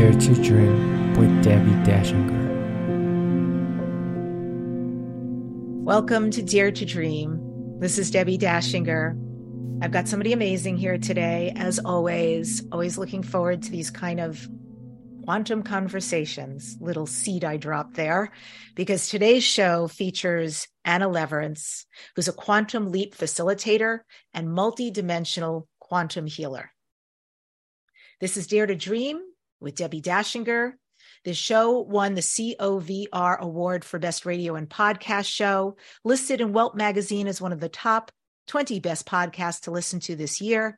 Dare to Dream with Debbie Dachinger. Welcome to Dare to Dream. This is Debbie Dachinger. I've got somebody amazing here today, as always. Always looking forward to these kind of quantum conversations. Little seed I dropped there, because today's show features Anna Leverance, who's a quantum leap facilitator and multidimensional quantum healer. This is Dare to Dream with Debbie Dachinger. The show won the COVR Award for Best Radio and Podcast Show, listed in Welt Magazine as one of the top 20 best podcasts to listen to this year,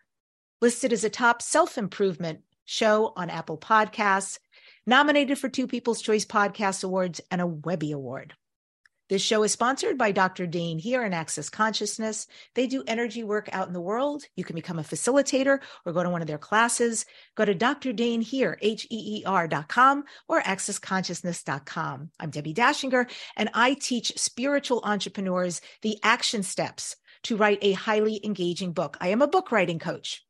listed as a top self improvement show on Apple Podcasts, nominated for two People's Choice Podcast Awards and a Webby Award. This show is sponsored by Dr. Dain Heer in Access Consciousness. They do energy work out in the world. You can become a facilitator or go to one of their classes. Go to Dr. Dain Heer, H-E-E-R dot com or accessconsciousness.com. I'm Debbie Dachinger, and I teach spiritual entrepreneurs the action steps to write a highly engaging book. I am a book writing coach.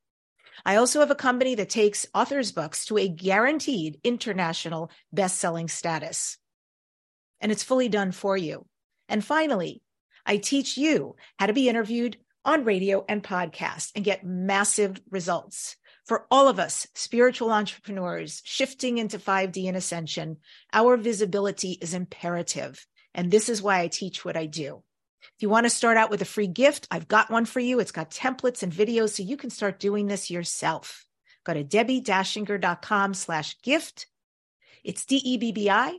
I also have a company that takes authors' books to a guaranteed international best-selling status. And it's fully done for you. And finally, I teach you how to be interviewed on radio and podcast and get massive results. For all of us, spiritual entrepreneurs shifting into 5D and ascension, our visibility is imperative. And this is why I teach what I do. If you want to start out with a free gift, I've got one for you. It's got templates and videos so you can start doing this yourself. Go to debbiedachinger.com slash gift. It's D-E-B-B-I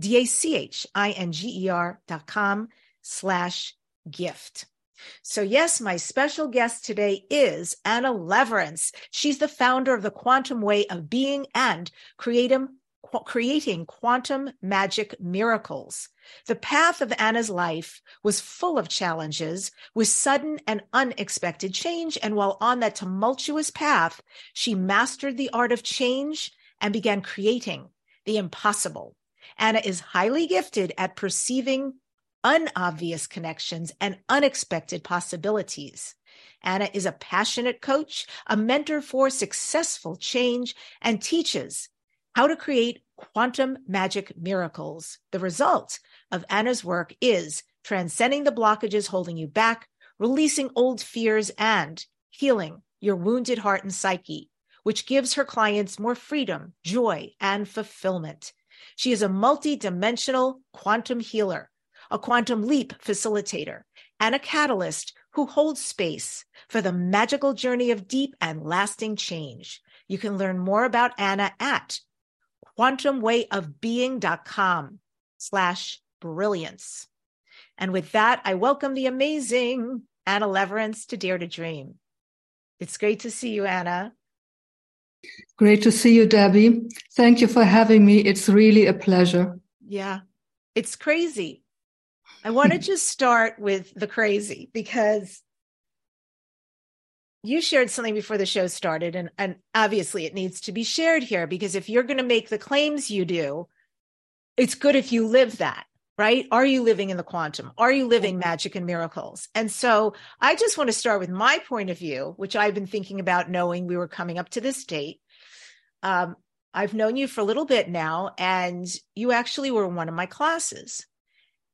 D-A-C-H-I-N-G-E-R dot com slash gift. So yes, my special guest today is Anna Leverance. She's the founder of the Quantum Way of Being and creating, creating quantum magic miracles. The path of Anna's life was full of challenges with sudden and unexpected change. And while on that tumultuous path, she mastered the art of change and began creating the impossible. Anna is highly gifted at perceiving unobvious connections and unexpected possibilities. Anna is a passionate coach, a mentor for successful change, and teaches how to create quantum magic miracles. The result of Anna's work is transcending the blockages holding you back, releasing old fears, and healing your wounded heart and psyche, which gives her clients more freedom, joy, and fulfillment. She is a multi-dimensional quantum healer, a quantum leap facilitator, and a catalyst who holds space for the magical journey of deep and lasting change. You can learn more about Anna at quantumwayofbeing.com slash brilliance. And with that, I welcome the amazing Anna Leverance to Dare to Dream. It's great to see you, Anna. Great to see you, Debbie. Thank you for having me. It's really a pleasure. Yeah, it's crazy. I want to just start with the crazy because you shared something before the show started, and, and obviously it needs to be shared here because if you're going to make the claims you do, it's good if you live that right? Are you living in the quantum? Are you living magic and miracles? And so I just want to start with my point of view, which I've been thinking about knowing we were coming up to this date. Um, I've known you for a little bit now, and you actually were in one of my classes.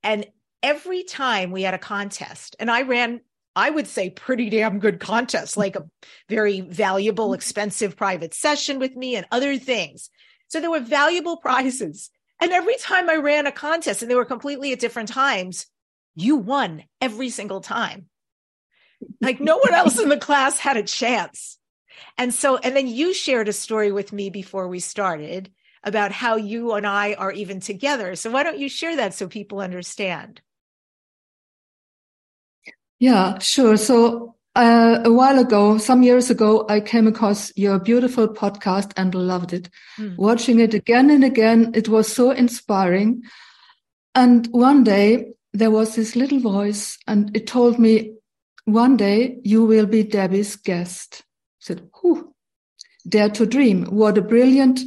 And every time we had a contest, and I ran, I would say, pretty damn good contests, like a very valuable, expensive private session with me and other things. So there were valuable prizes and every time I ran a contest and they were completely at different times, you won every single time. Like no one else in the class had a chance. And so, and then you shared a story with me before we started about how you and I are even together. So why don't you share that so people understand? Yeah, sure. So uh, a while ago, some years ago, I came across your beautiful podcast and loved it. Mm. Watching it again and again, it was so inspiring. And one day there was this little voice and it told me, one day you will be Debbie's guest. I said, whew. Dare to Dream. What a brilliant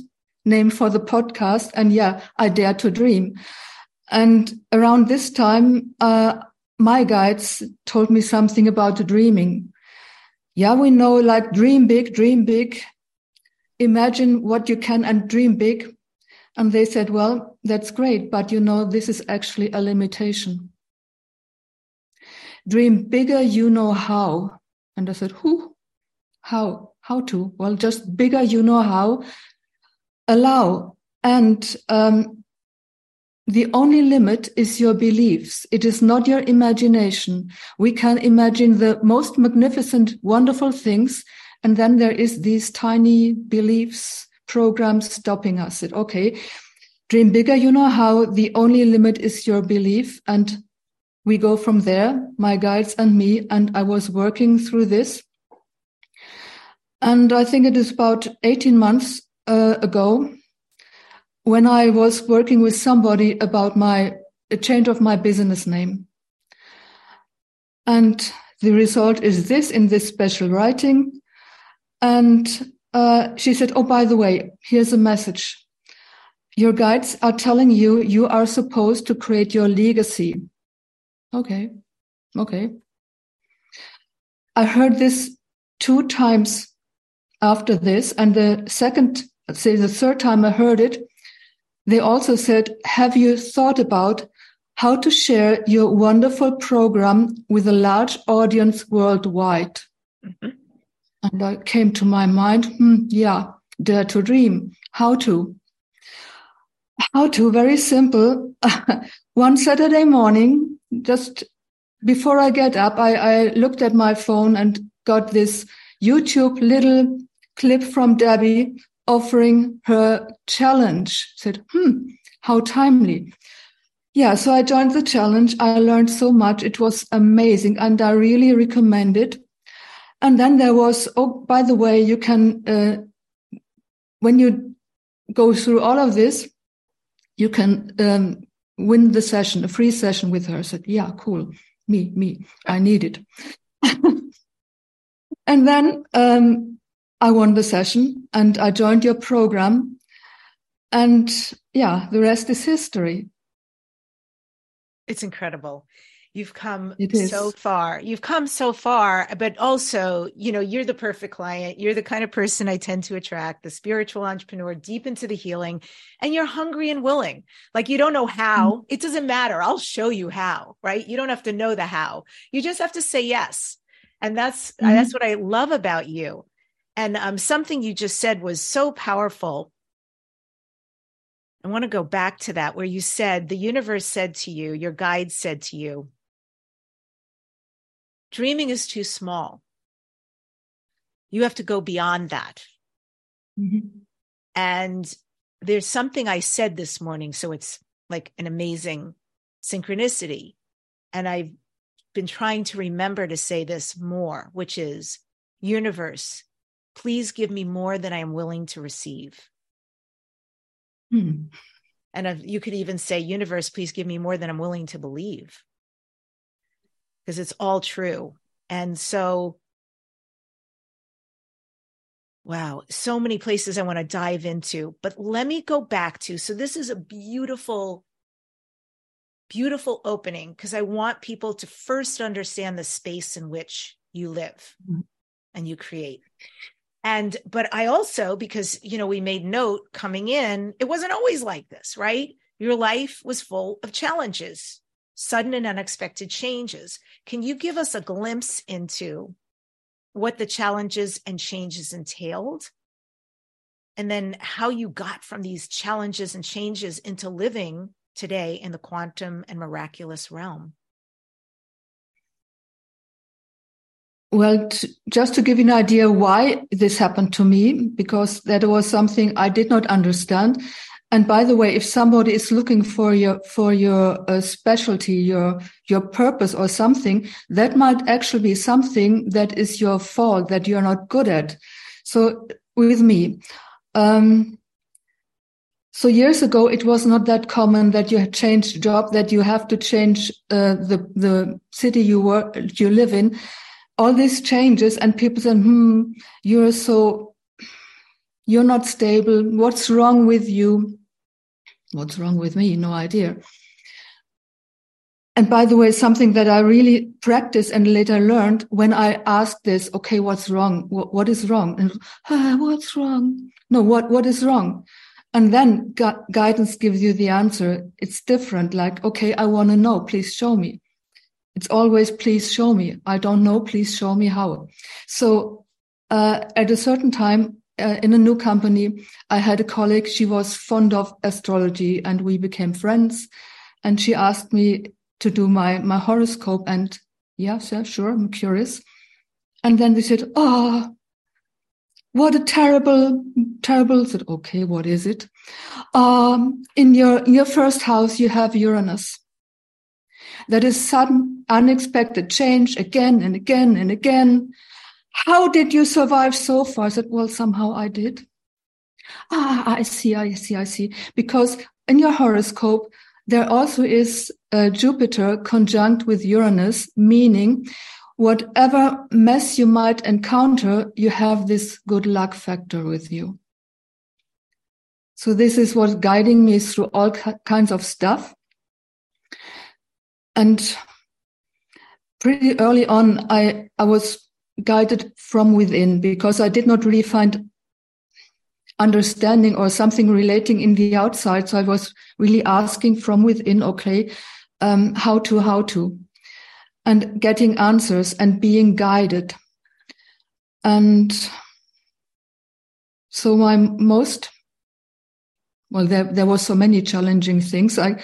name for the podcast. And yeah, I dare to dream. And around this time, uh, my guides told me something about the dreaming. Yeah, we know like dream big, dream big. Imagine what you can and dream big. And they said, well, that's great, but you know, this is actually a limitation. Dream bigger, you know how. And I said, who? How? How to? Well, just bigger, you know how. Allow. And um, the only limit is your beliefs. It is not your imagination. We can imagine the most magnificent, wonderful things. And then there is these tiny beliefs, programs stopping us. It, okay, dream bigger. You know how the only limit is your belief. And we go from there, my guides and me. And I was working through this. And I think it is about 18 months uh, ago when I was working with somebody about my change of my business name. And the result is this in this special writing. And uh, she said, Oh, by the way, here's a message. Your guides are telling you you are supposed to create your legacy. Okay. Okay. I heard this two times after this. And the second, say the third time I heard it, they also said, have you thought about how to share your wonderful program with a large audience worldwide? Mm-hmm. And I came to my mind, hmm, yeah, dare to dream. How to? How to? Very simple. One Saturday morning, just before I get up, I, I looked at my phone and got this YouTube little clip from Debbie offering her challenge. Said, hmm, how timely. Yeah, so I joined the challenge. I learned so much. It was amazing and I really recommend it. And then there was, oh, by the way, you can, uh, when you go through all of this, you can um, win the session, a free session with her. I said, yeah, cool. Me, me, I need it. and then um, I won the session and I joined your program. And yeah, the rest is history. It's incredible. You've come so far. You've come so far, but also, you know, you're the perfect client. You're the kind of person I tend to attract, the spiritual entrepreneur deep into the healing, and you're hungry and willing. Like you don't know how. Mm-hmm. It doesn't matter. I'll show you how, right? You don't have to know the how. You just have to say yes. And that's mm-hmm. that's what I love about you. And um, something you just said was so powerful. I want to go back to that where you said the universe said to you, your guide said to you, dreaming is too small. You have to go beyond that. Mm-hmm. And there's something I said this morning. So it's like an amazing synchronicity. And I've been trying to remember to say this more, which is universe, please give me more than I am willing to receive. Hmm. And you could even say, universe, please give me more than I'm willing to believe. Because it's all true. And so, wow, so many places I want to dive into. But let me go back to so this is a beautiful, beautiful opening because I want people to first understand the space in which you live mm-hmm. and you create. And, but I also, because, you know, we made note coming in, it wasn't always like this, right? Your life was full of challenges, sudden and unexpected changes. Can you give us a glimpse into what the challenges and changes entailed? And then how you got from these challenges and changes into living today in the quantum and miraculous realm? Well, just to give you an idea why this happened to me, because that was something I did not understand. And by the way, if somebody is looking for your for your uh, specialty, your your purpose or something, that might actually be something that is your fault that you're not good at. So with me, um, so years ago, it was not that common that you changed job, that you have to change uh, the the city you work you live in all these changes and people say, hmm, you're so You're not stable. What's wrong with you? What's wrong with me? No idea. And by the way, something that I really practiced and later learned when I asked this, okay, what's wrong? what, what is wrong? And ah, what's wrong? No, what, what is wrong? And then gu- guidance gives you the answer. It's different. Like, okay, I want to know. Please show me. It's always, please show me. I don't know. Please show me how. So, uh, at a certain time, uh, in a new company, I had a colleague. She was fond of astrology and we became friends. And she asked me to do my, my horoscope. And yeah, sure. I'm curious. And then they said, Oh, what a terrible, terrible. I said, okay, what is it? Um, in your, in your first house, you have Uranus. That is sudden, unexpected change again and again and again. How did you survive so far? I said, well, somehow I did. Ah, I see, I see, I see. Because in your horoscope, there also is uh, Jupiter conjunct with Uranus, meaning whatever mess you might encounter, you have this good luck factor with you. So this is what's guiding me through all kinds of stuff. And pretty early on, I, I was guided from within because I did not really find understanding or something relating in the outside. So I was really asking from within, okay, um, how to, how to and getting answers and being guided. And so my most, well, there, there was so many challenging things. I,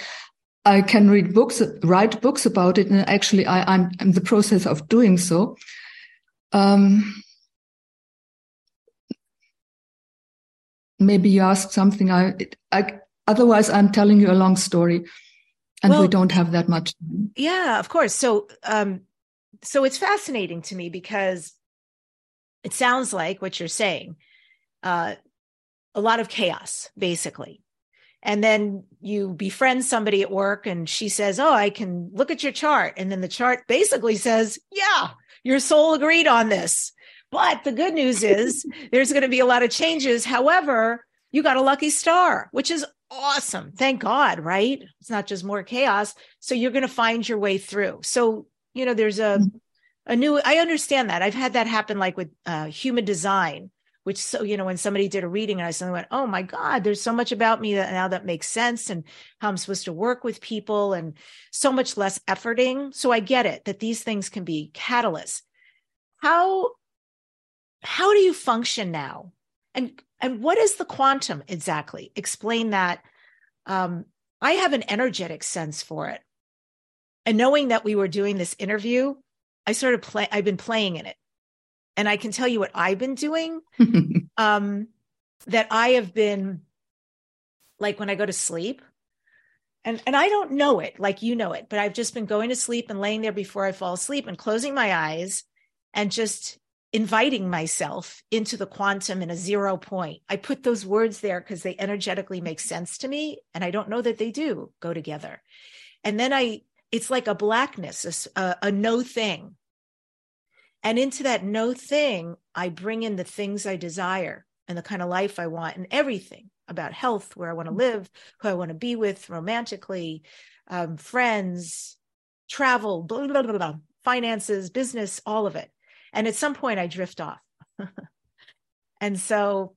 I can read books, write books about it. And actually I, I'm in the process of doing so. Um, maybe you ask something. I, I, otherwise I'm telling you a long story and well, we don't have that much yeah of course so um so it's fascinating to me because it sounds like what you're saying uh a lot of chaos basically and then you befriend somebody at work and she says oh i can look at your chart and then the chart basically says yeah your soul agreed on this but the good news is there's going to be a lot of changes however you got a lucky star which is awesome. Thank God, right? It's not just more chaos. So you're going to find your way through. So, you know, there's a, mm-hmm. a new, I understand that. I've had that happen like with uh, human design, which, so, you know, when somebody did a reading and I suddenly went, oh my God, there's so much about me that now that makes sense and how I'm supposed to work with people and so much less efforting. So I get it that these things can be catalysts. How, how do you function now? And and what is the quantum exactly? Explain that. Um, I have an energetic sense for it. And knowing that we were doing this interview, I sort of play, I've been playing in it. And I can tell you what I've been doing. um, that I have been like when I go to sleep, and and I don't know it like you know it, but I've just been going to sleep and laying there before I fall asleep and closing my eyes and just inviting myself into the quantum in a zero point. I put those words there because they energetically make sense to me. And I don't know that they do go together. And then I, it's like a blackness, a, a no thing. And into that no thing, I bring in the things I desire and the kind of life I want and everything about health, where I want to live, who I want to be with romantically, um, friends, travel, blah, blah, blah, blah, finances, business, all of it. And at some point I drift off. and so,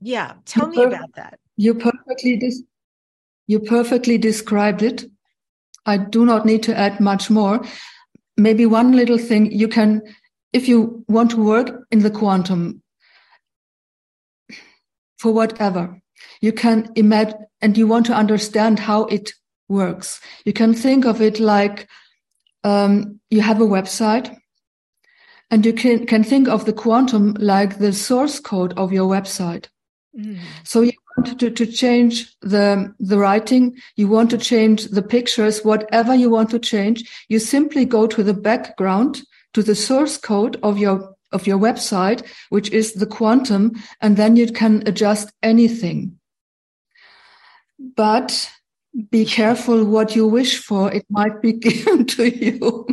yeah, tell you me per- about that. You perfectly dis- you perfectly described it. I do not need to add much more. Maybe one little thing you can, if you want to work in the quantum for whatever, you can imagine and you want to understand how it works. You can think of it like um, you have a website and you can, can think of the quantum like the source code of your website. Mm. So you to, to change the, the writing, you want to change the pictures, whatever you want to change, you simply go to the background, to the source code of your, of your website, which is the quantum, and then you can adjust anything. But be careful what you wish for. It might be given to you.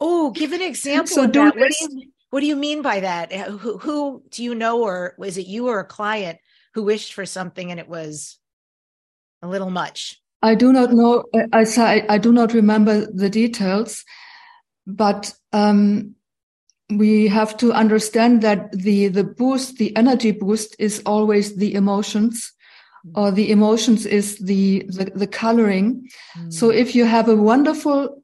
Oh, give an example so that. What do you What do you mean by that? Who, who do you know, or is it you or a client who wished for something and it was a little much? I do not know. I say I do not remember the details, but um, we have to understand that the the boost, the energy boost, is always the emotions, or the emotions is the the, the coloring. Mm. So if you have a wonderful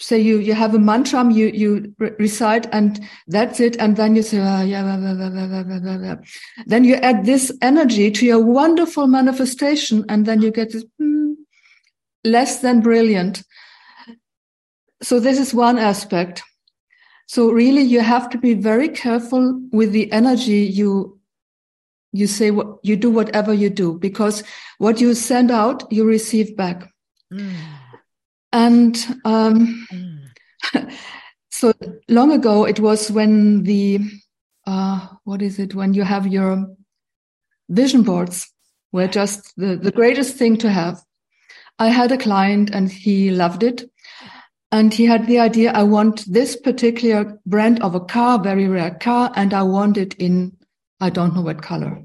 say you you have a mantra you you re- recite and that's it. And then you say oh, yeah blah, blah, blah, then you add this energy to your wonderful manifestation and then you get this hmm, less than brilliant. So this is one aspect. So really you have to be very careful with the energy you you say what you do whatever you do because what you send out you receive back. Mm. And um, mm. so long ago, it was when the, uh, what is it, when you have your vision boards were just the, the greatest thing to have. I had a client and he loved it. And he had the idea, I want this particular brand of a car, very rare car, and I want it in, I don't know what color.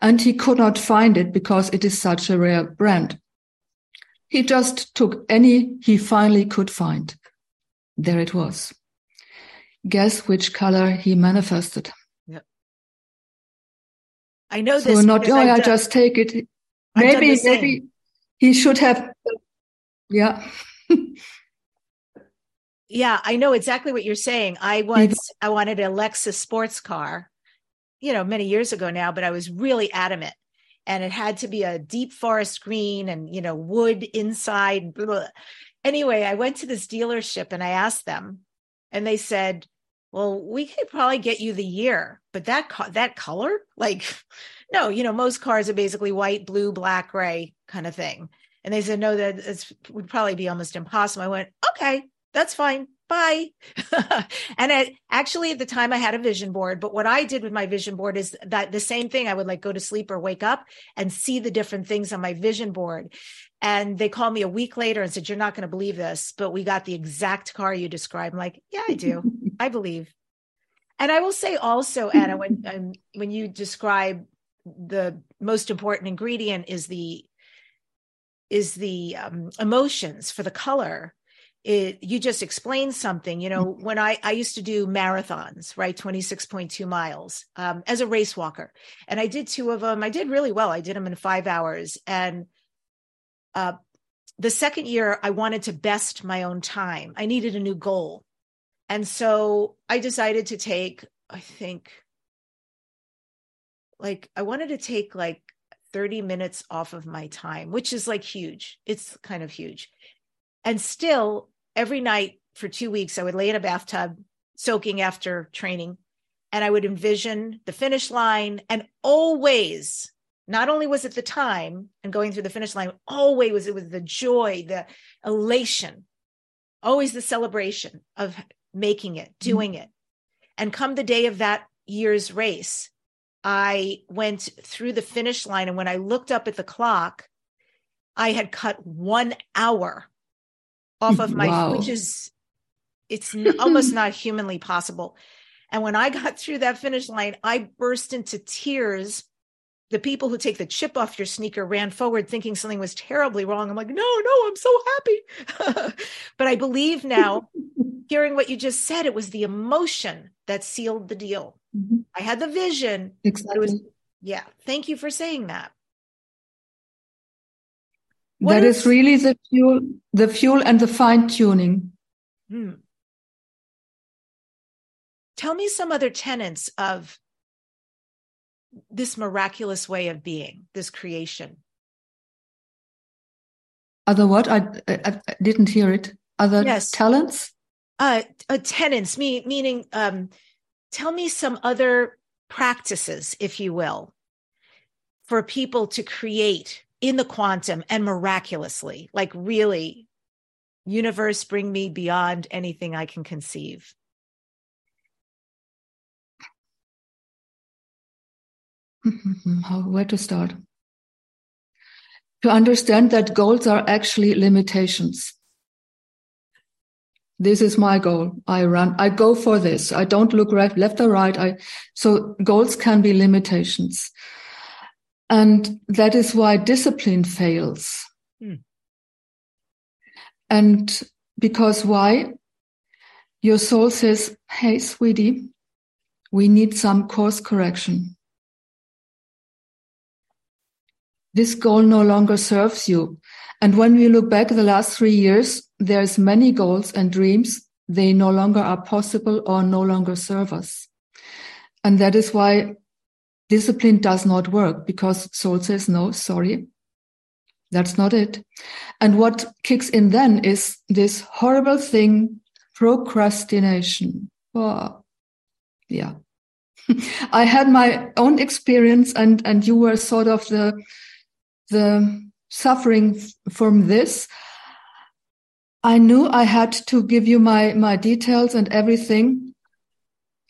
And he could not find it because it is such a rare brand. He just took any he finally could find. There it was. Guess which color he manifested. Yep. I know so this. not, oh, I done, just take it. Maybe, maybe he should have. Yeah. yeah, I know exactly what you're saying. I once, I wanted a Lexus sports car, you know, many years ago now, but I was really adamant and it had to be a deep forest green and you know wood inside blah, blah. anyway i went to this dealership and i asked them and they said well we could probably get you the year but that that color? Like no you know most cars are basically white blue black gray kind of thing. And they said no that would probably be almost impossible. I went okay that's fine bye. and actually, at the time, I had a vision board. But what I did with my vision board is that the same thing. I would like go to sleep or wake up and see the different things on my vision board. And they called me a week later and said, "You're not going to believe this, but we got the exact car you described." I'm like, "Yeah, I do. I believe." And I will say also, Anna, when um, when you describe the most important ingredient is the is the um, emotions for the color it you just explained something you know mm-hmm. when i i used to do marathons right 26.2 miles um, as a race walker. And i did two of them i did really well. I did them in five hours. And uh, the second year i wanted to best my own time. I needed a new goal. And so i decided to take i think like i wanted to take like 30 minutes off of my time which is like huge. It's kind of huge and still, every night for two weeks, I would lay in a bathtub soaking after training and I would envision the finish line. And always, not only was it the time and going through the finish line, always was it was the joy, the elation, always the celebration of making it, mm-hmm. doing mm-hmm. it. And come the day of that year's race, I went through the finish line. And when I looked up at the clock, I had cut one hour off of my wow. which is it's almost not humanly possible. And when i got through that finish line i burst into tears. The people who take the chip off your sneaker ran forward thinking something was terribly wrong. I'm like no no i'm so happy. But i believe now hearing what you just said it was the emotion that sealed the deal. Mm-hmm. i had the vision exactly was, yeah thank you for saying that what that is, is, really the fuel, the fuel and the fine tuning. Hmm. Tell me some other tenets of this miraculous way of being, this creation. Other what? I, I, I didn't hear it. Other yes. talents? Uh, uh, tenants, me, meaning, um, tell me some other practices, if you will, for people to create in the quantum and miraculously, like really, universe, bring me beyond anything I can conceive. Where to start? To understand that goals are actually limitations. This is my goal. I run, I go for this. I don't look right, left or right. I, so goals can be limitations. And that is why discipline fails. Hmm. And because why? Your soul says, Hey, sweetie, we need some course correction. This goal no longer serves you. And when we look back the last three years, there's many goals and dreams. They no longer are possible or no longer serve us. And that is why discipline does not work because soul says, no, sorry. That's not it. And what kicks in then is this horrible thing, procrastination. Oh, yeah. I had my own experience and, and you were sort of the, the suffering from this. I knew I had to give you my, my details and everything.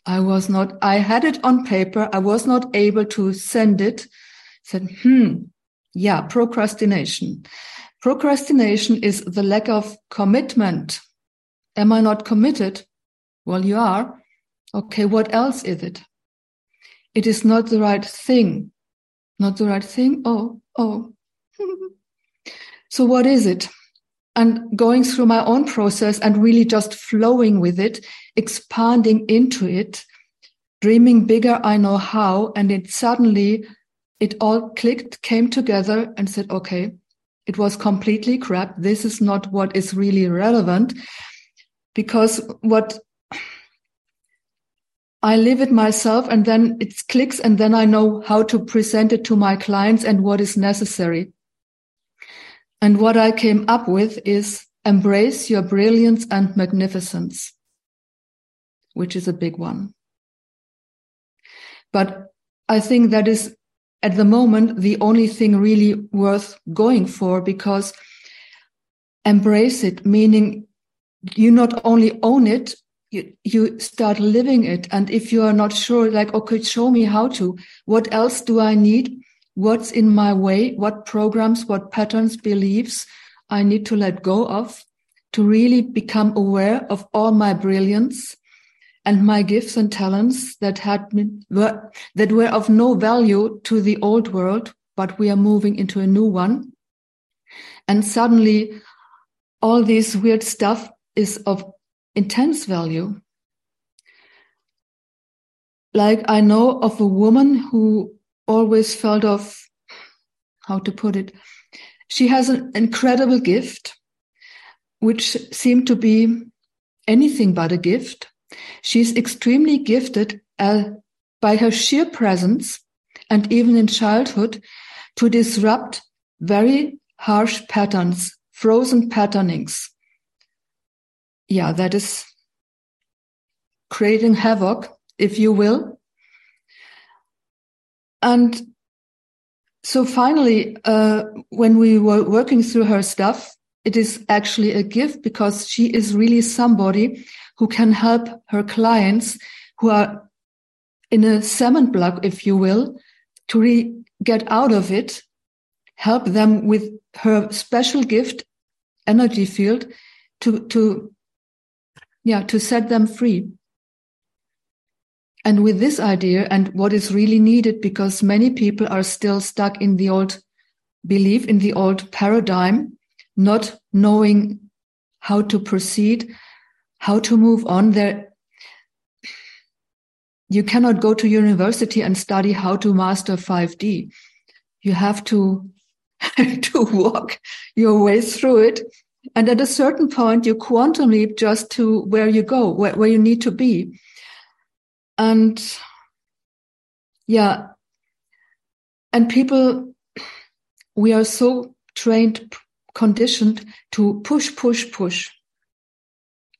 I was not, I had it on paper. I was not able to send it. Said, hmm, yeah, procrastination. Procrastination is the lack of commitment. Am I not committed? Well, you are. Okay, what else is it? It is not the right thing. Not the right thing? Oh, oh, so what is it? And going through my own process and really just flowing with it, expanding into it, dreaming bigger, I know how. And it suddenly, it all clicked, came together and said, okay, it was completely crap. This is not what is really relevant because what I live it myself and then it clicks and then I know how to present it to my clients and what is necessary. And what I came up with is embrace your brilliance and magnificence, which is a big one. But I think that is at the moment the only thing really worth going for because embrace it, meaning you not only own it, you, you start living it. And if you are not sure, like, okay, show me how to, what else do I need? What's in my way, what programs, what patterns, beliefs I need to let go of to really become aware of all my brilliance and my gifts and talents that had been, that were of no value to the old world, but we are moving into a new one. And suddenly all this weird stuff is of intense value. Like I know of a woman who always felt of how to put it. She has an incredible gift, which seemed to be anything but a gift. She's extremely gifted uh, by her sheer presence and even in childhood to disrupt very harsh patterns, frozen patternings. Yeah, that is creating havoc, if you will, and so finally, uh, when we were working through her stuff, it is actually a gift because she is really somebody who can help her clients who are in a cement block, if you will, to get out of it, help them with her special gift, energy field, to, to, yeah, to set them free. And with this idea and what is really needed, because many people are still stuck in the old belief, in the old paradigm, not knowing how to proceed, how to move on. There, you cannot go to university and study how to master 5D. You have to, to walk your way through it. And at a certain point, you quantum leap just to where you go, where, where you need to be. And yeah, and people, we are so trained, conditioned to push, push, push.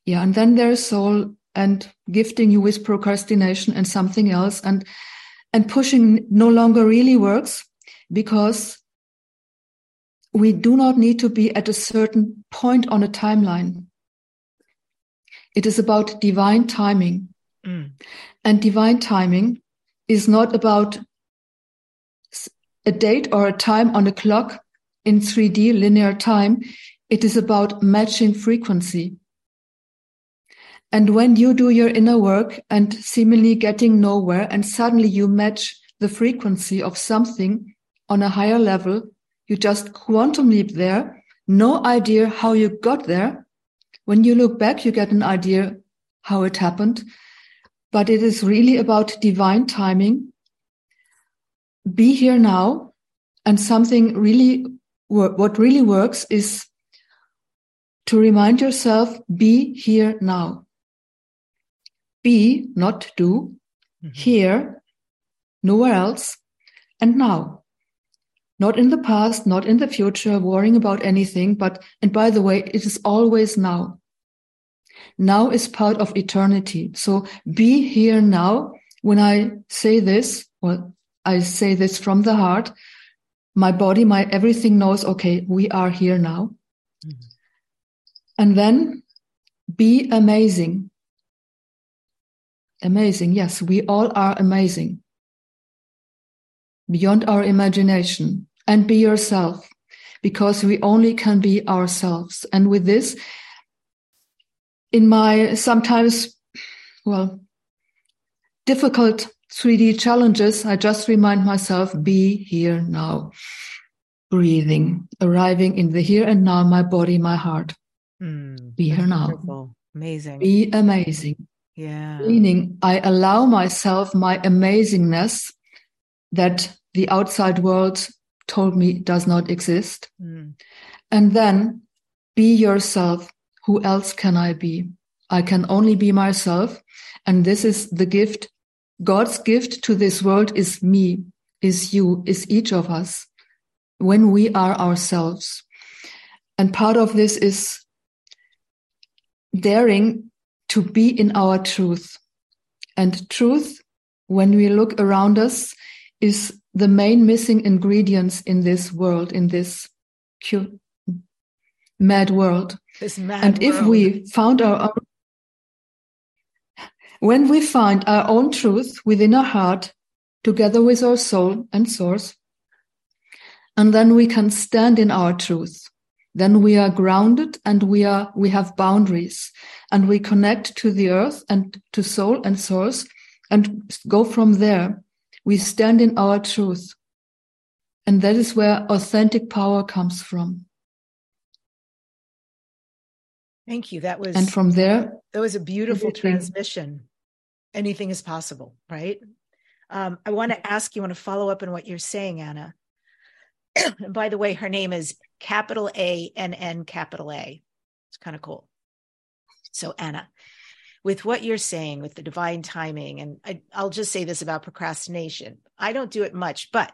Yeah, and then there's soul and gifting you with procrastination and something else and and pushing no longer really works because we do not need to be at a certain point on a timeline. It is about divine timing. Mm. And divine timing is not about a date or a time on a clock in 3D linear time. It is about matching frequency. And when you do your inner work and seemingly getting nowhere and suddenly you match the frequency of something on a higher level, you just quantum leap there. No idea how you got there. When you look back, you get an idea how it happened, but it is really about divine timing. Be here now. And something really, what really works is to remind yourself, be here now. Be, not do, mm-hmm. here, nowhere else, and now. Not in the past, not in the future, worrying about anything, but, and by the way, it is always now. Now is part of eternity. So be here now. When I say this, well, I say this from the heart. My body, my everything knows, okay, we are here now. Mm-hmm. And then be amazing. Amazing. Yes, we all are amazing. Beyond our imagination and be yourself because we only can be ourselves. And with this, in my sometimes, well, difficult 3D challenges, I just remind myself, be here now. Breathing, arriving in the here and now, my body, my heart. Mm, be here now. Wonderful. Amazing. Be amazing. Yeah. Meaning I allow myself my amazingness that the outside world told me does not exist. Mm. And then be yourself. Who else can I be? I can only be myself. And this is the gift. God's gift to this world is me, is you, is each of us when we are ourselves. And part of this is daring to be in our truth. And truth, when we look around us, is the main missing ingredients in this world, in this mad world. And if we found our own, when we find our own truth within our heart, together with our soul and source, and then we can stand in our truth then we are grounded and we are we have boundaries and we connect to the earth and to soul and source and go from there we stand in our truth. And that is where authentic power comes from thank you. That was and from there that was a beautiful transmission anything is possible right? Um, i want to ask you want to follow up on what you're saying anna. And by the way, her name is capital A N N capital A. It's kind of cool. So, Anna, with what you're saying with the divine timing, and I, I'll just say this about procrastination. I don't do it much, but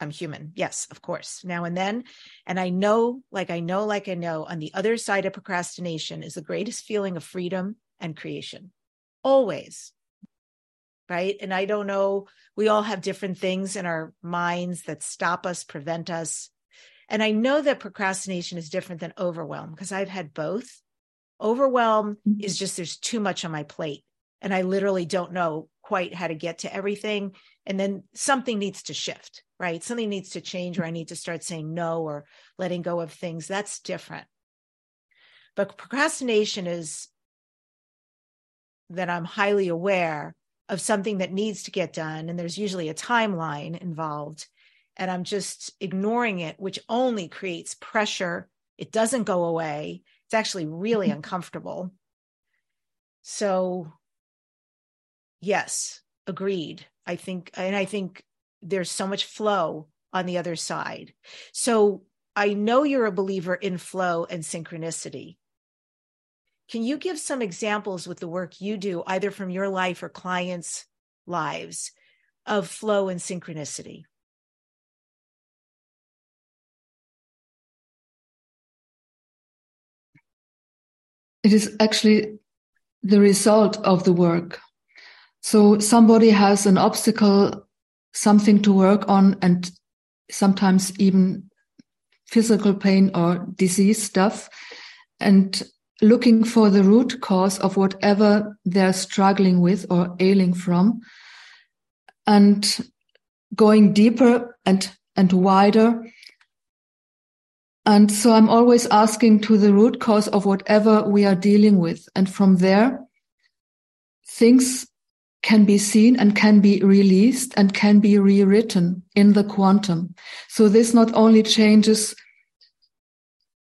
I'm human. Yes, of course, now and then. And I know, like I know, like I know, on the other side of procrastination is the greatest feeling of freedom and creation. Always right? And I don't know, we all have different things in our minds that stop us, prevent us. And I know that procrastination is different than overwhelm because I've had both. Overwhelm mm-hmm. is just there's too much on my plate and I literally don't know quite how to get to everything. And then something needs to shift, right? Something needs to change, or I need to start saying no or letting go of things. That's different. But procrastination is that I'm highly aware of something that needs to get done and there's usually a timeline involved and i'm just ignoring it which only creates pressure it doesn't go away it's actually really mm-hmm. uncomfortable so yes agreed i think and i think there's so much flow on the other side so i know you're a believer in flow and synchronicity can you give some examples with the work you do, either from your life or clients' lives, of flow and synchronicity? It is actually the result of the work. So somebody has an obstacle, something to work on, and sometimes even physical pain or disease stuff. And looking for the root cause of whatever they're struggling with or ailing from. And going deeper and and wider. And so i'm always asking to the root cause of whatever we are dealing with. And from there things can be seen and can be released and can be rewritten in the quantum. So this not only changes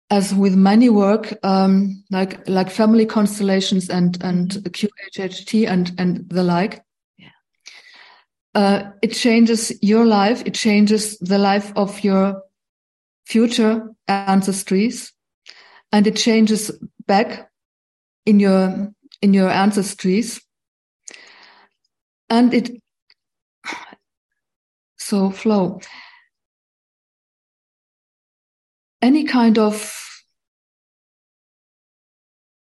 as with many work, um, like like family constellations and and QHHT and and the like, yeah. uh, it changes your life. It changes the life of your future ancestries, and it changes back in your in your ancestries, and it so flow any kind of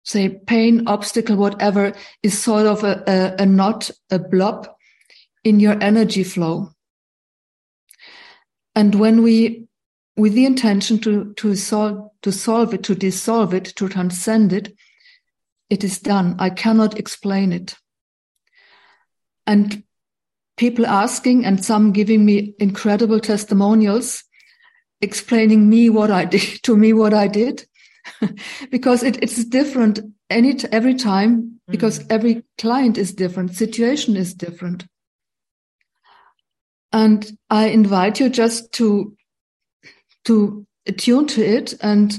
say pain, obstacle, whatever is sort of a, a, a knot, a blob in your energy flow. And when we, with the intention to, to solve, to solve it, to dissolve it, to transcend it, it is done. I cannot explain it. And people asking and some giving me incredible testimonials explaining me what I did to me what I did because it, it's different any every time because mm. every client is different situation is different and I invite you just to to attune to it and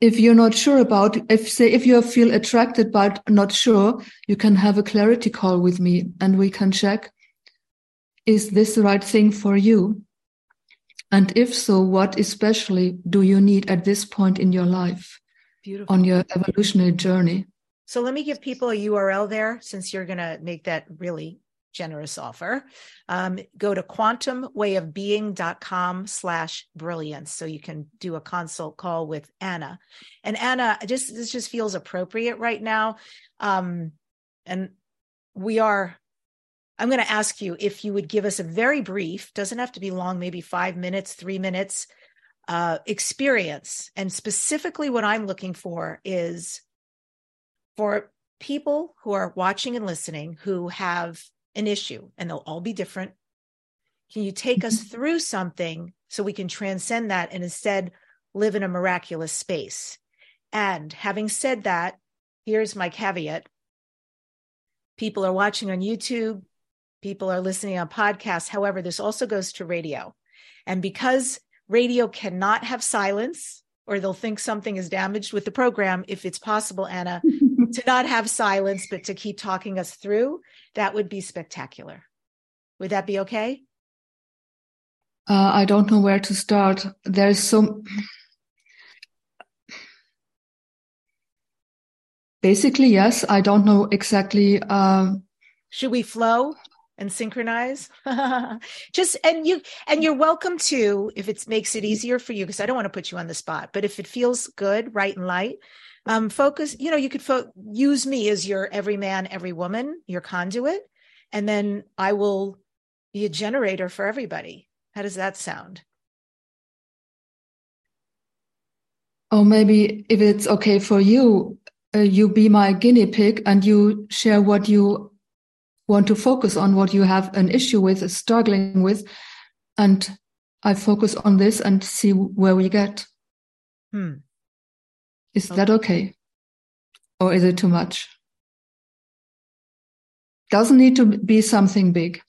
if you're not sure about if say if you feel attracted but not sure you can have a clarity call with me and we can check is this the right thing for you and if so, what especially do you need at this point in your life Beautiful. on your evolutionary journey? So let me give people a URL there since you're going to make that really generous offer. Um, go to quantumwayofbeing.com slash brilliance. So you can do a consult call with Anna. And Anna, just this just feels appropriate right now. Um, and we are I'm going to ask you if you would give us a very brief, doesn't have to be long, maybe five minutes, three minutes uh, experience. And specifically, what I'm looking for is for people who are watching and listening who have an issue, and they'll all be different. Can you take us mm-hmm. through something so we can transcend that and instead live in a miraculous space? And having said that, here's my caveat people are watching on YouTube, people are listening on podcasts. However, this also goes to radio. And because radio cannot have silence, or they'll think something is damaged with the program, if it's possible, Anna, to not have silence, but to keep talking us through, that would be spectacular. Would that be okay? Uh, I don't know where to start. There's so. Basically, yes. I don't know exactly. Uh... Should we flow? And synchronize. Just and you and you're welcome to if it makes it easier for you because i don't want to put you on the spot but if it feels good right and light um focus you know you could fo- use me as your every man every woman your conduit and then i will be a generator for everybody. How does that sound? Or maybe if it's okay for you uh, you be my guinea pig and you share what you want to focus on what you have an issue with, struggling with, and I focus on this and see where we get. Hmm. Is okay. that okay? Or is it too much? Doesn't need to be something big.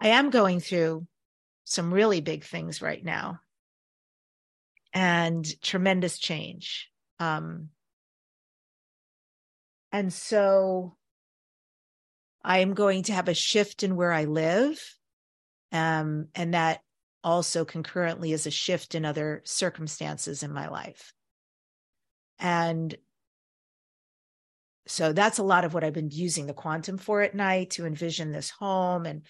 I am going through some really big things right now and tremendous change. Um, and so I am going to have a shift in where I live. Um, and that also concurrently is a shift in other circumstances in my life. And so that's a lot of what I've been using the quantum for at night to envision this home and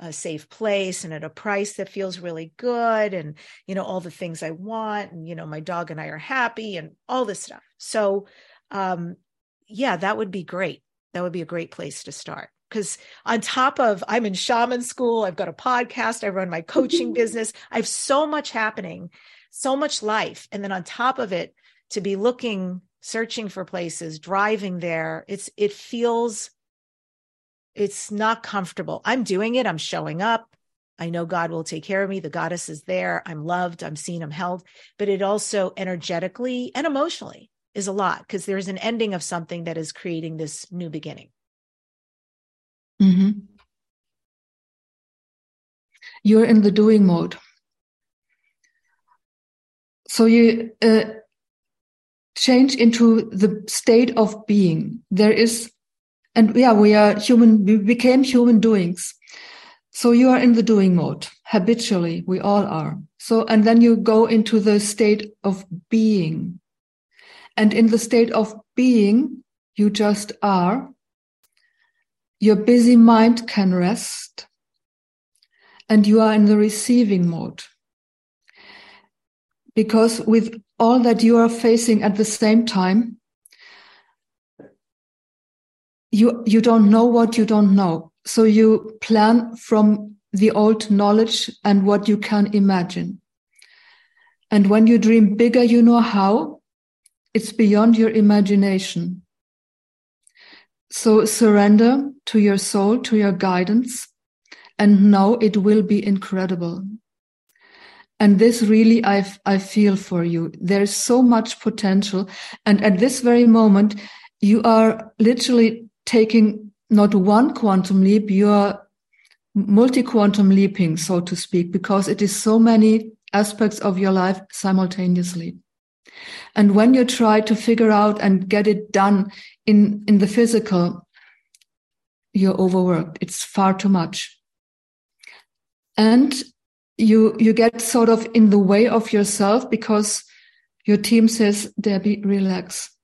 a safe place and at a price that feels really good and you know all the things I want and you know my dog and I are happy and all this stuff. So um yeah, that would be great. That would be a great place to start because on top of I'm in shaman school, I've got a podcast, I run my coaching business, I have so much happening, so much life. And then on top of it, to be looking, searching for places, driving there, it's it feels it's not comfortable. I'm doing it, I'm showing up. I know God will take care of me. The goddess is there. I'm loved. I'm seen. I'm held. But it also energetically and emotionally, is a lot because there's an ending of something that is creating this new beginning. Mm-hmm. You're in the doing mode. So you uh, change into the state of being. There is, and yeah, we are human, we became human doings. So you are in the doing mode habitually. We all are. So, and then you go into the state of being. And in the state of being, you just are. Your busy mind can rest. And you are in the receiving mode. Because with all that you are facing at the same time, you, you don't know what you don't know. So you plan from the old knowledge and what you can imagine. And when you dream bigger, you know how. It's beyond your imagination. So surrender to your soul, to your guidance, and know it will be incredible. And this really, I, I feel for you. There's so much potential. And at this very moment, you are literally taking not one quantum leap, you are multi-quantum leaping, so to speak, because it is so many aspects of your life simultaneously. And when you try to figure out and get it done in, in the physical, you're overworked. It's far too much. And you, you get sort of in the way of yourself because your team says, Debbie, relax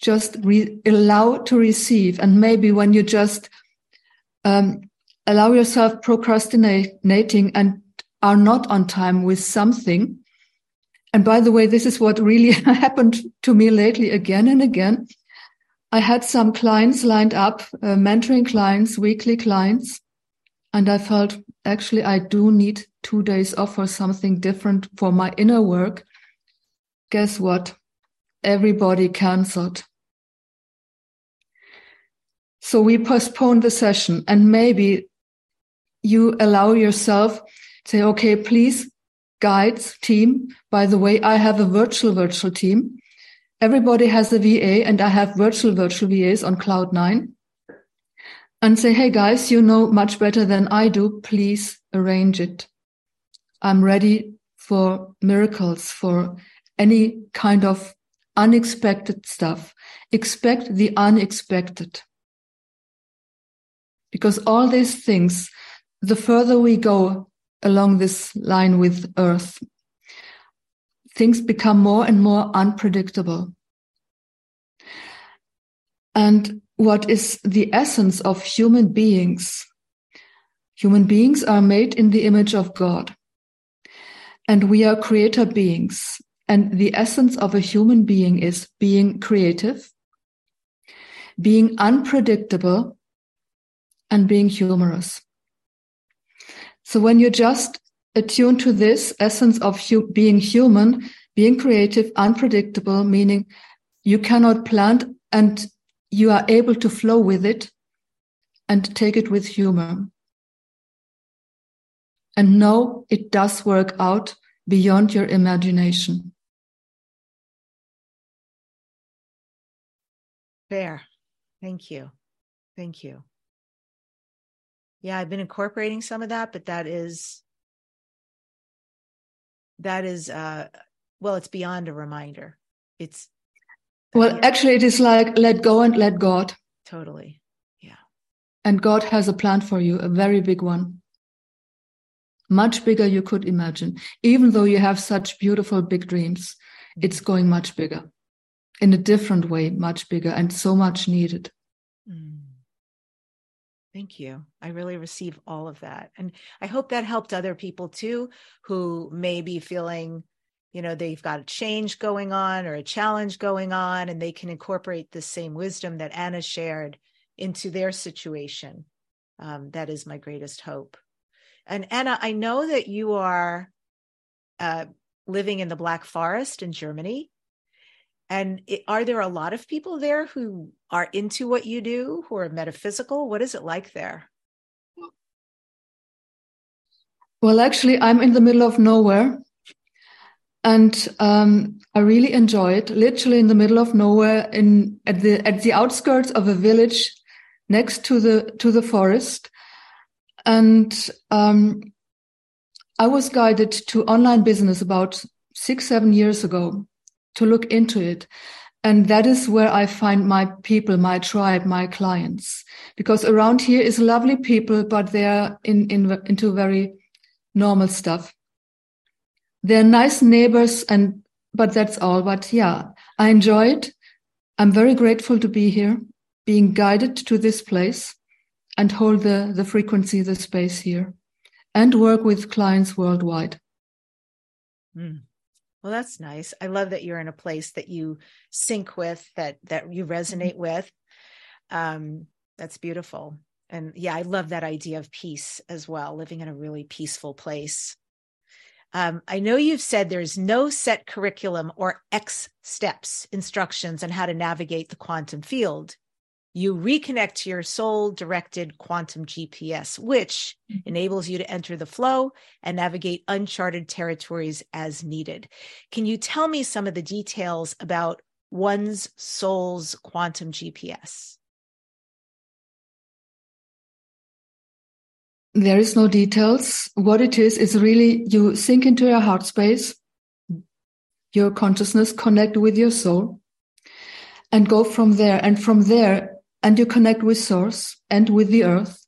just re- allow to receive. And maybe when you just um, allow yourself procrastinating and are not on time with something. And by the way, this is what really happened to me lately again and again. I had some clients lined up, uh, mentoring clients, weekly clients, and I felt actually I do need two days off for something different for my inner work. Guess what? Everybody canceled. So we postpone the session and maybe you allow yourself say, okay, please guides team. By the way, I have a virtual virtual team. Everybody has a VA and I have virtual virtual VAs on cloud nine and say, Hey guys, you know much better than I do. Please arrange it. I'm ready for miracles, for any kind of unexpected stuff. Expect the unexpected. Because all these things, the further we go along this line with Earth, things become more and more unpredictable. And what is the essence of human beings? Human beings are made in the image of God. And we are creator beings. And the essence of a human being is being creative, being unpredictable, and being humorous. So when you just attune to this essence of hu- being human, being creative, unpredictable, meaning you cannot plan and you are able to flow with it and take it with humor. And know it does work out beyond your imagination. Fair. Thank you. Thank you yeah i've been incorporating some of that but that is that is uh well it's beyond a reminder. It's well actually it is like let go and let god. Totally. Yeah. And god has a plan for you a very big one. Much bigger you could imagine. Even though you have such beautiful big dreams it's mm-hmm. going much bigger. In a different way much bigger and so much needed. Mm. Thank you. I really receive all of that. And I hope that helped other people too who may be feeling, you know, they've got a change going on or a challenge going on, and they can incorporate the same wisdom that Anna shared into their situation. Um, that is my greatest hope. And Anna, I know that you are uh, living in the Black Forest in Germany. And it, are there a lot of people there who are into what you do, who are metaphysical? What is it like there? Well, actually, I'm in the middle of nowhere. and um, I really enjoy it. Literally in the middle of nowhere, in at the at the outskirts of a village, next to the to the forest, and um, I was guided to online business about six seven years ago to look into it, and that is where I find my people, my tribe, my clients. Because around here is lovely people, but they're in, in into very normal stuff. They're nice neighbors and but that's all. But yeah i enjoy it. I'm very grateful to be here being guided to this place and hold the the frequency the space here and work with clients worldwide. Mm. Well that's nice i love that you're in a place that you sync with that that you resonate mm-hmm. with um that's beautiful and yeah i love that idea of peace as well living in a really peaceful place um, I know you've said there's no set curriculum or X steps instructions on how to navigate the quantum field. You reconnect to your soul directed quantum GPS, which mm-hmm. enables you to enter the flow and navigate uncharted territories as needed. Can you tell me some of the details about one's soul's quantum GPS? there is no details. What it is is really you sink into your heart space, your consciousness, connect with your soul, and go from there. And from there, and you connect with source and with the earth.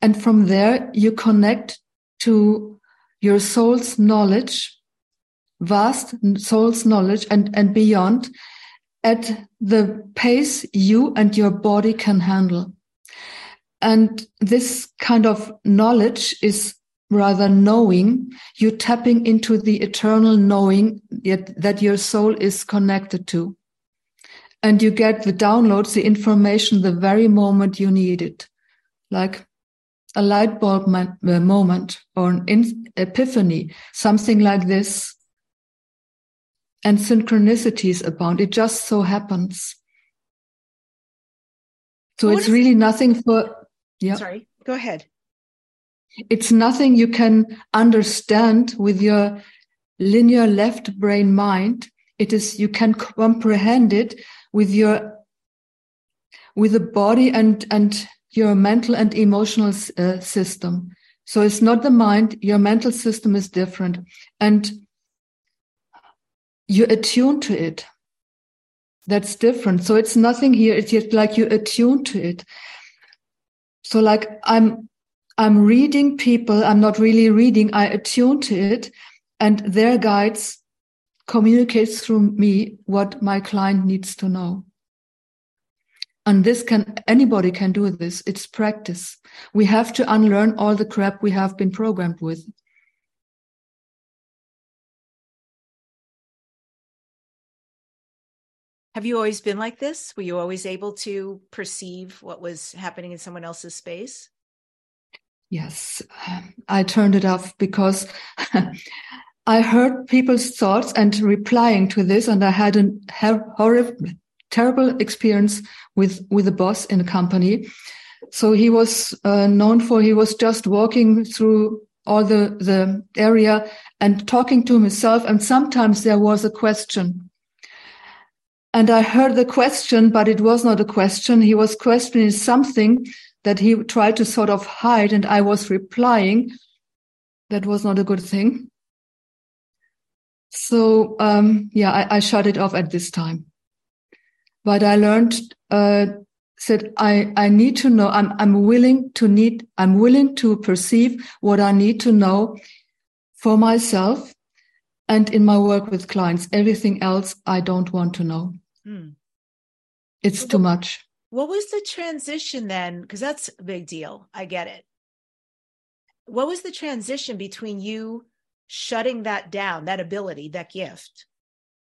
And from there, you connect to your soul's knowledge, vast soul's knowledge and, and beyond at the pace you and your body can handle. And this kind of knowledge is rather knowing, you tapping into the eternal knowing that your soul is connected to. And you get the downloads, the information the very moment you need it, like a light bulb uh, moment or an epiphany, something like this. And synchronicities abound. It just so happens. So what it's really nothing for yeah. Sorry, go ahead. It's nothing you can understand with your linear left brain mind. It is, you can comprehend it with your, with the body and, and your mental and emotional uh, system. So it's not the mind, your mental system is different. And you attune to it. That's different. So it's nothing here. It's just like you attune to it. So like I'm, I'm reading people. I'm not really reading. I attune to it and their guides communicates through me what my client needs to know. And this can, anybody can do this. It's practice. We have to unlearn all the crap we have been programmed with. Have you always been like this? Were you always able to perceive what was happening in someone else's space? Yes, I turned it off because I heard people's thoughts and replying to this, and I had a horrible, terrible experience with with a boss in a company. So he was uh, known for he was just walking through all the the area and talking to himself, and sometimes there was a question and I heard the question, but it was not a question. He was questioning something that he tried to sort of hide, and I was replying. That was not a good thing. So, um, yeah, I, I, shut it off at this time. But I learned, uh, said I, I need to know, I'm, I'm willing to need, I'm willing to perceive what I need to know for myself and in my work with clients. Everything else I don't want to know. Hmm. It's too much. What was the transition then? Because that's a big deal. I get it. What was the transition between you shutting that down, that ability, that gift,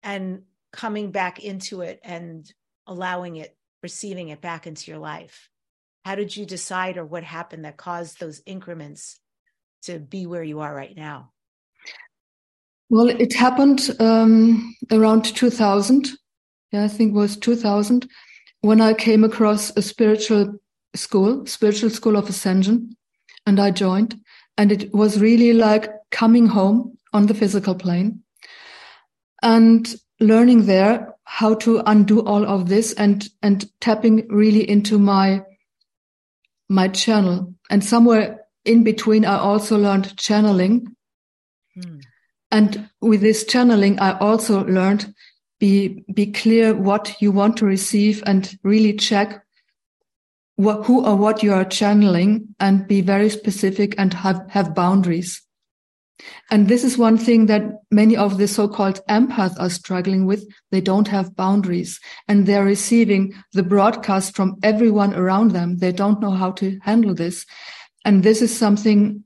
and coming back into it and allowing it, receiving it back into your life? How did you decide, or what happened that caused those increments to be where you are right now? Well, it happened um, around 2000 yeah, I think it was 2000, when I came across a spiritual school, spiritual school of ascension, and I joined. And it was really like coming home on the physical plane. and learning there how to undo all of this and and tapping really into my my channel and somewhere in between i also learned channeling mm. and with this channeling i also learned be be clear what you want to receive and really check what, who or what you are channeling and be very specific and have, have boundaries and this is one thing that many of the so-called empaths are struggling with. They don't have boundaries and they're receiving the broadcast from everyone around them. They don't know how to handle this. And this is something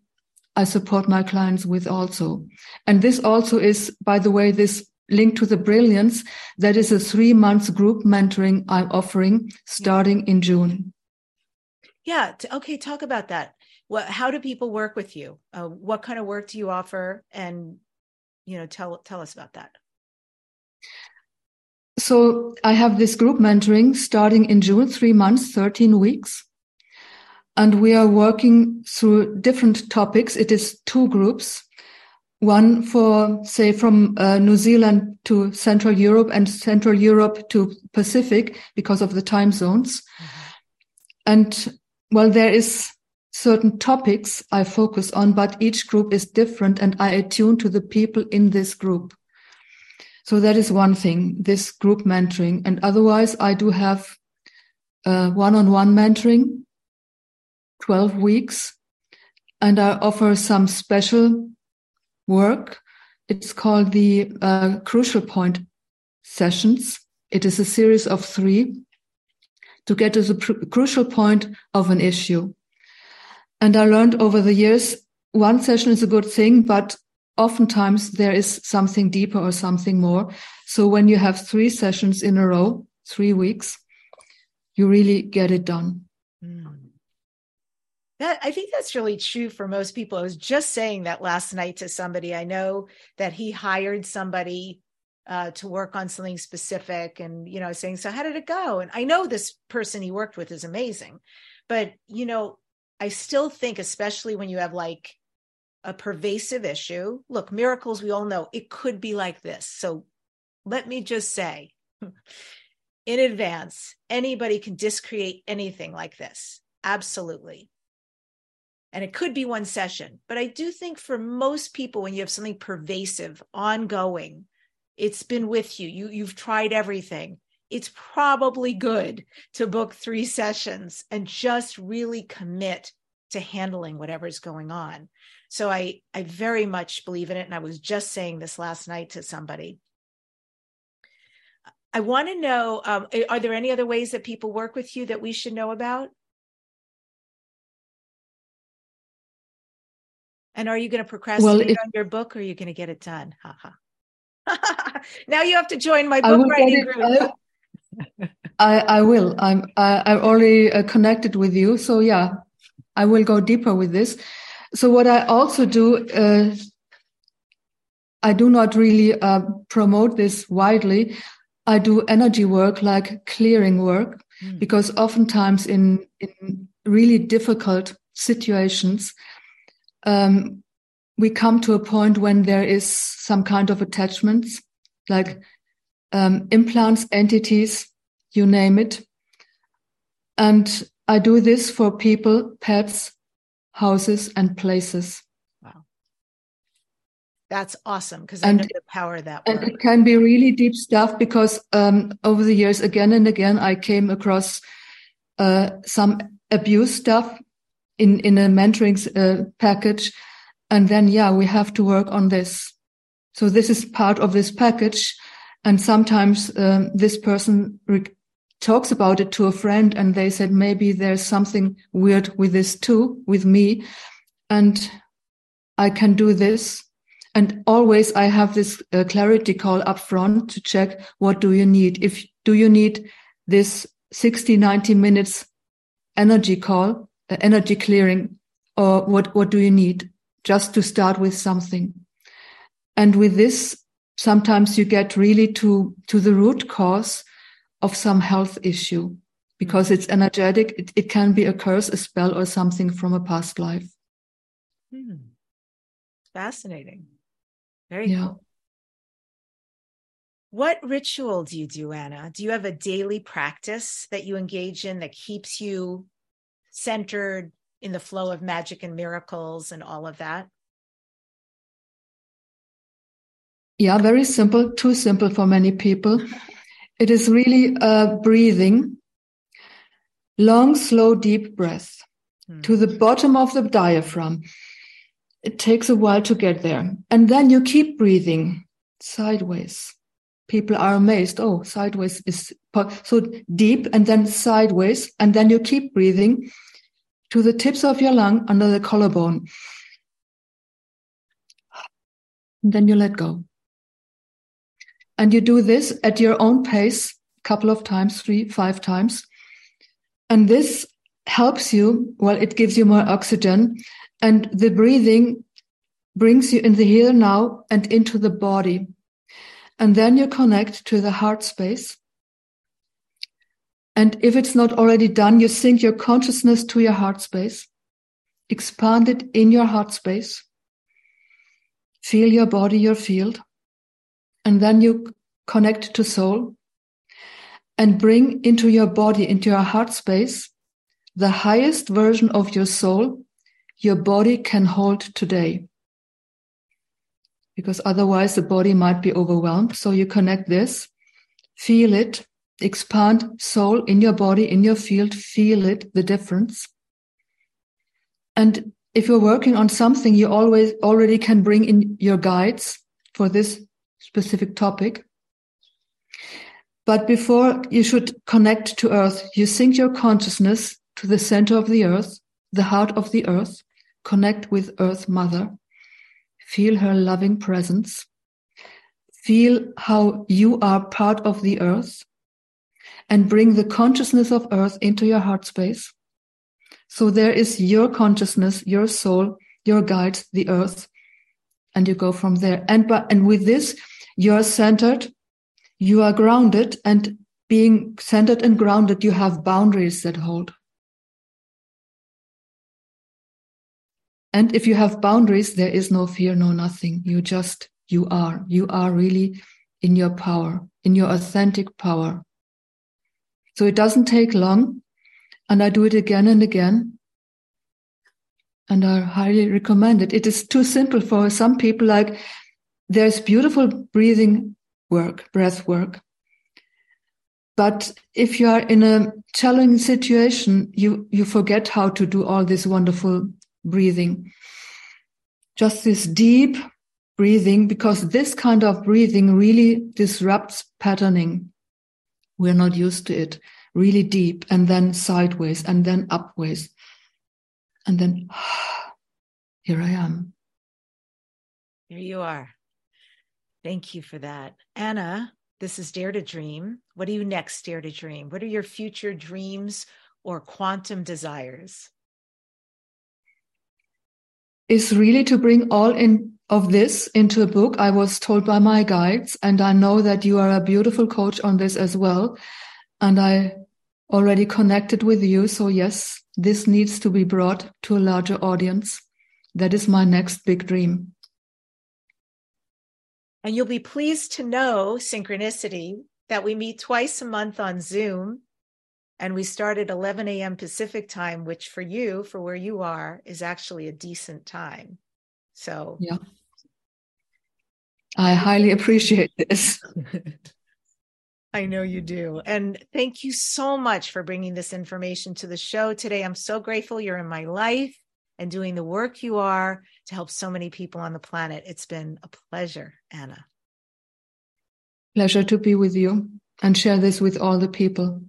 I support my clients with also. And this also is, by the way, this link to the brilliance. That is a three months group mentoring I'm offering starting in June. Yeah. Okay. Talk about that what how do people work with you uh, what kind of work do you offer and you know tell tell us about that so i have this group mentoring starting in june three months 13 weeks and we are working through different topics it is two groups one for say from uh, new zealand to central europe and central europe to pacific because of the time zones mm-hmm. and well there is certain topics I focus on, but each group is different and I attune to the people in this group. So that is one thing, this group mentoring. And otherwise, I do have one on one mentoring, 12 weeks, and I offer some special work. It's called the uh, Crucial Point sessions. It is a series of three to get to the pr- crucial point of an issue. And I learned over the years, one session is a good thing, but oftentimes there is something deeper or something more. So when you have three sessions in a row, three weeks, you really get it done. Mm. That, I think that's really true for most people. I was just saying that last night to somebody. I know that he hired somebody uh, to work on something specific, and you know, saying, "So how did it go?" And I know this person he worked with is amazing, but you know, I still think, especially when you have like a pervasive issue, look, miracles, we all know it could be like this. So let me just say in advance, anybody can discreate anything like this. Absolutely. And it could be one session. But I do think for most people, when you have something pervasive, ongoing, it's been with you. You you've tried everything it's probably good to book three sessions and just really commit to handling whatever's going on. So I I very much believe in it and I was just saying this last night to somebody. I want to know um, are there any other ways that people work with you that we should know about? And are you going to procrastinate well, on your book or are you going to get it done? Ha ha. now you have to join my book writing group. I, I will. I'm I, I'm already uh, connected with you, so yeah, I will go deeper with this. So what I also do, uh, I do not really uh, promote this widely. I do energy work like clearing work mm. because oftentimes in in really difficult situations, um, we come to a point when there is some kind of attachments, like um, implants, entities, you name it. And I do this for people, pets, houses, and places. Wow. That's awesome because I know the power of that. And it can be really deep stuff because um, over the years, again and again, I came across uh, some abuse stuff in, in a mentoring uh, package. And then, yeah, we have to work on this. So this is part of this package. And sometimes um, this person talks about it to a friend and they said, maybe there's something weird with this too, with me. And I can do this. And always I have this uh, clarity call up front to check what do you need? If do you need this 60, 90 minutes energy call, uh, energy clearing, or what, what do you need? Just to start with something. And with this, sometimes you get really to, to the root cause of some health issue because it's energetic. It, it can be a curse, a spell, or something from a past life. Hmm. Fascinating. Very yeah. cool. What ritual do you do, Anna? Do you have a daily practice that you engage in that keeps you centered in the flow of magic and miracles and all of that? Yeah, very simple, too simple for many people. It is really uh, breathing, long, slow, deep breath hmm. to the bottom of the diaphragm. It takes a while to get there. And then you keep breathing sideways. People are amazed. Oh, sideways is so deep and then sideways. And then you keep breathing to the tips of your lung under the collarbone. And then you let go. And you do this at your own pace, a couple of times, three, five times. And this helps you, well, it gives you more oxygen and the breathing brings you in the here now and into the body. And then you connect to the heart space. And if it's not already done, you sink your consciousness to your heart space, expand it in your heart space, feel your body, your field, and then you connect to soul and bring into your body, into your heart space, the highest version of your soul your body can hold today. Because otherwise the body might be overwhelmed. So you connect this, feel it, expand soul in your body, in your field, feel it, the difference. And if you're working on something, you always already can bring in your guides for this specific topic. But before you should connect to earth, you sink your consciousness to the center of the earth, the heart of the earth, connect with earth mother, feel her loving presence, feel how you are part of the earth, and bring the consciousness of earth into your heart space. So there is your consciousness, your soul, your guide, the earth, and you go from there. And, but, and with this, you are centered, you are grounded, and being centered and grounded, you have boundaries that hold. And if you have boundaries, there is no fear, no nothing. You just, you are, you are really in your power, in your authentic power. So it doesn't take long. And I do it again and again. And I highly recommend it. It is too simple for some people. Like there's beautiful breathing work, breath work. But if you are in a challenging situation, you, you forget how to do all this wonderful breathing. Just this deep breathing, because this kind of breathing really disrupts patterning. We're not used to it. Really deep and then sideways and then upways. And then here I am. Here you are. Thank you for that. Anna, this is Dare to Dream. What do you next dare to dream? What are your future dreams or quantum desires? Is really to bring all in of this into a book. I was told by my guides, and I know that you are a beautiful coach on this as well. And I already connected with you. So yes, this needs to be brought to a larger audience. That is my next big dream. And you'll be pleased to know, synchronicity, that we meet twice a month on Zoom and we start at 11 a.m. Pacific time, which for you, for where you are, is actually a decent time. So, yeah, I highly appreciate this. I know you do. And thank you so much for bringing this information to the show today. I'm so grateful you're in my life and doing the work you are to help so many people on the planet. It's been a pleasure, Anna. Pleasure to be with you and share this with all the people.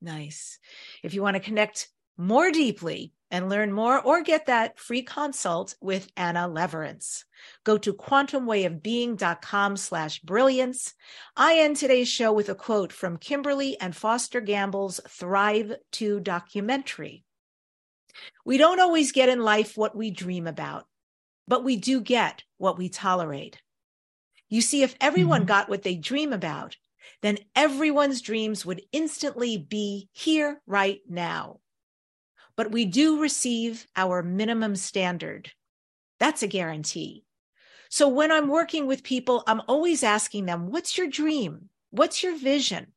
Nice. If you want to connect more deeply and learn more or get that free consult with Anna Leverance, go to quantumwayofbeing.com slash brilliance. I end today's show with a quote from Kimberly and Foster Gamble's Thrive 2 documentary. We don't always get in life what we dream about, but we do get what we tolerate. You see, if everyone mm-hmm. got what they dream about, then everyone's dreams would instantly be here right now. But we do receive our minimum standard. That's a guarantee. So when I'm working with people, I'm always asking them, what's your dream? What's your vision?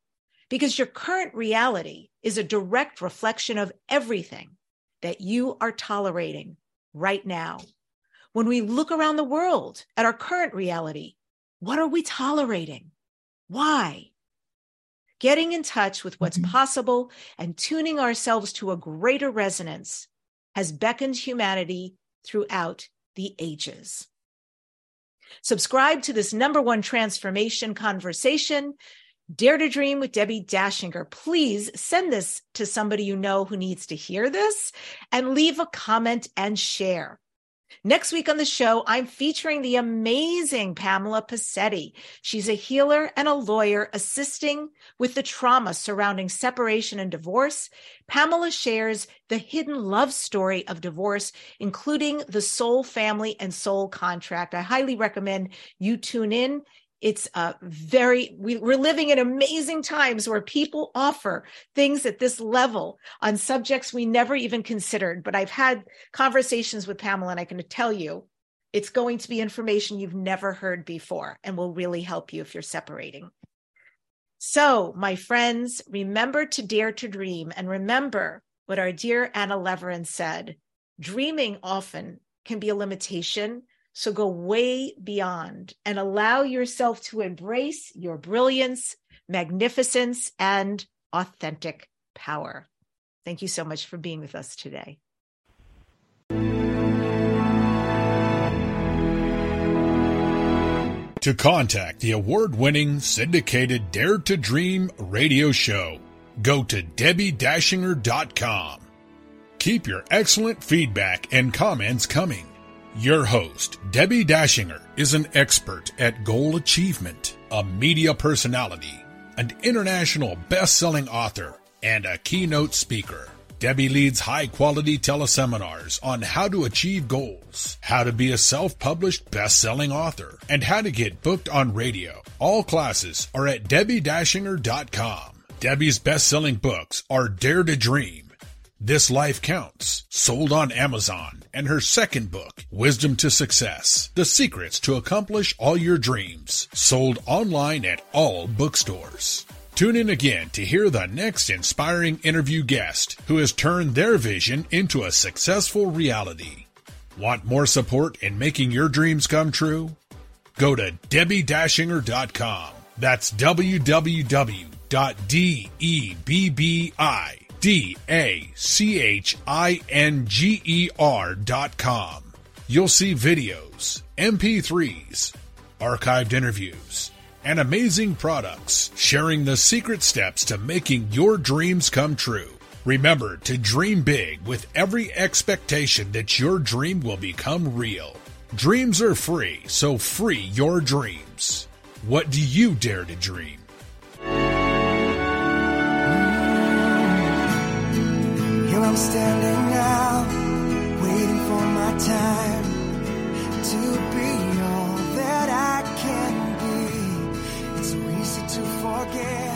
Because your current reality is a direct reflection of everything that you are tolerating right now. When we look around the world at our current reality, what are we tolerating? Why? Getting in touch with what's mm-hmm. possible and tuning ourselves to a greater resonance has beckoned humanity throughout the ages. Subscribe to this number one transformation conversation. Dare to Dream with Debbie Dachinger. Please send this to somebody you know who needs to hear this and leave a comment and share. Next week on the show, I'm featuring the amazing Pamela Pasetti. She's a healer and a lawyer assisting with the trauma surrounding separation and divorce. Pamela shares the hidden love story of divorce, including the soul family and soul contract. I highly recommend you tune in it's a very we, we're living in amazing times where people offer things at this level on subjects we never even considered. But i've had conversations with pamela and i can tell you it's going to be information you've never heard before and will really help you if you're separating. So my friends remember to dare to dream. And remember what our dear anna leverin said dreaming often can be a limitation so go way beyond and allow yourself to embrace your brilliance, magnificence, and authentic power. Thank you so much for being with us today. To contact the award winning syndicated Dare to Dream radio show, go to DebbieDachinger.com. Keep your excellent feedback and comments coming. Your host, Debbie Dachinger, is an expert at goal achievement, a media personality, an international best-selling author, and a keynote speaker. Debbie leads high quality teleseminars on how to achieve goals, how to be a self published best selling author, and how to get booked on radio. All classes are at DebbieDachinger.com. Debbie's best selling books are Dare to Dream, This Life Counts, sold on Amazon and her second book, Wisdom to Success The Secrets to Accomplish All Your Dreams, sold online at all bookstores. Tune in again to hear the next inspiring interview guest who has turned their vision into a successful reality. Want more support in making your dreams come true? Go to DebbieDachinger.com. That's www.debbi D A C H I N G E R dot com. You'll see videos, MP3s, archived interviews, and amazing products sharing the secret steps to making your dreams come true. Remember to dream big with every expectation that your dream will become real. Dreams are free, so free your dreams. What do you dare to dream? I'm standing now, waiting for my time to be all that I can be. It's so easy to forget.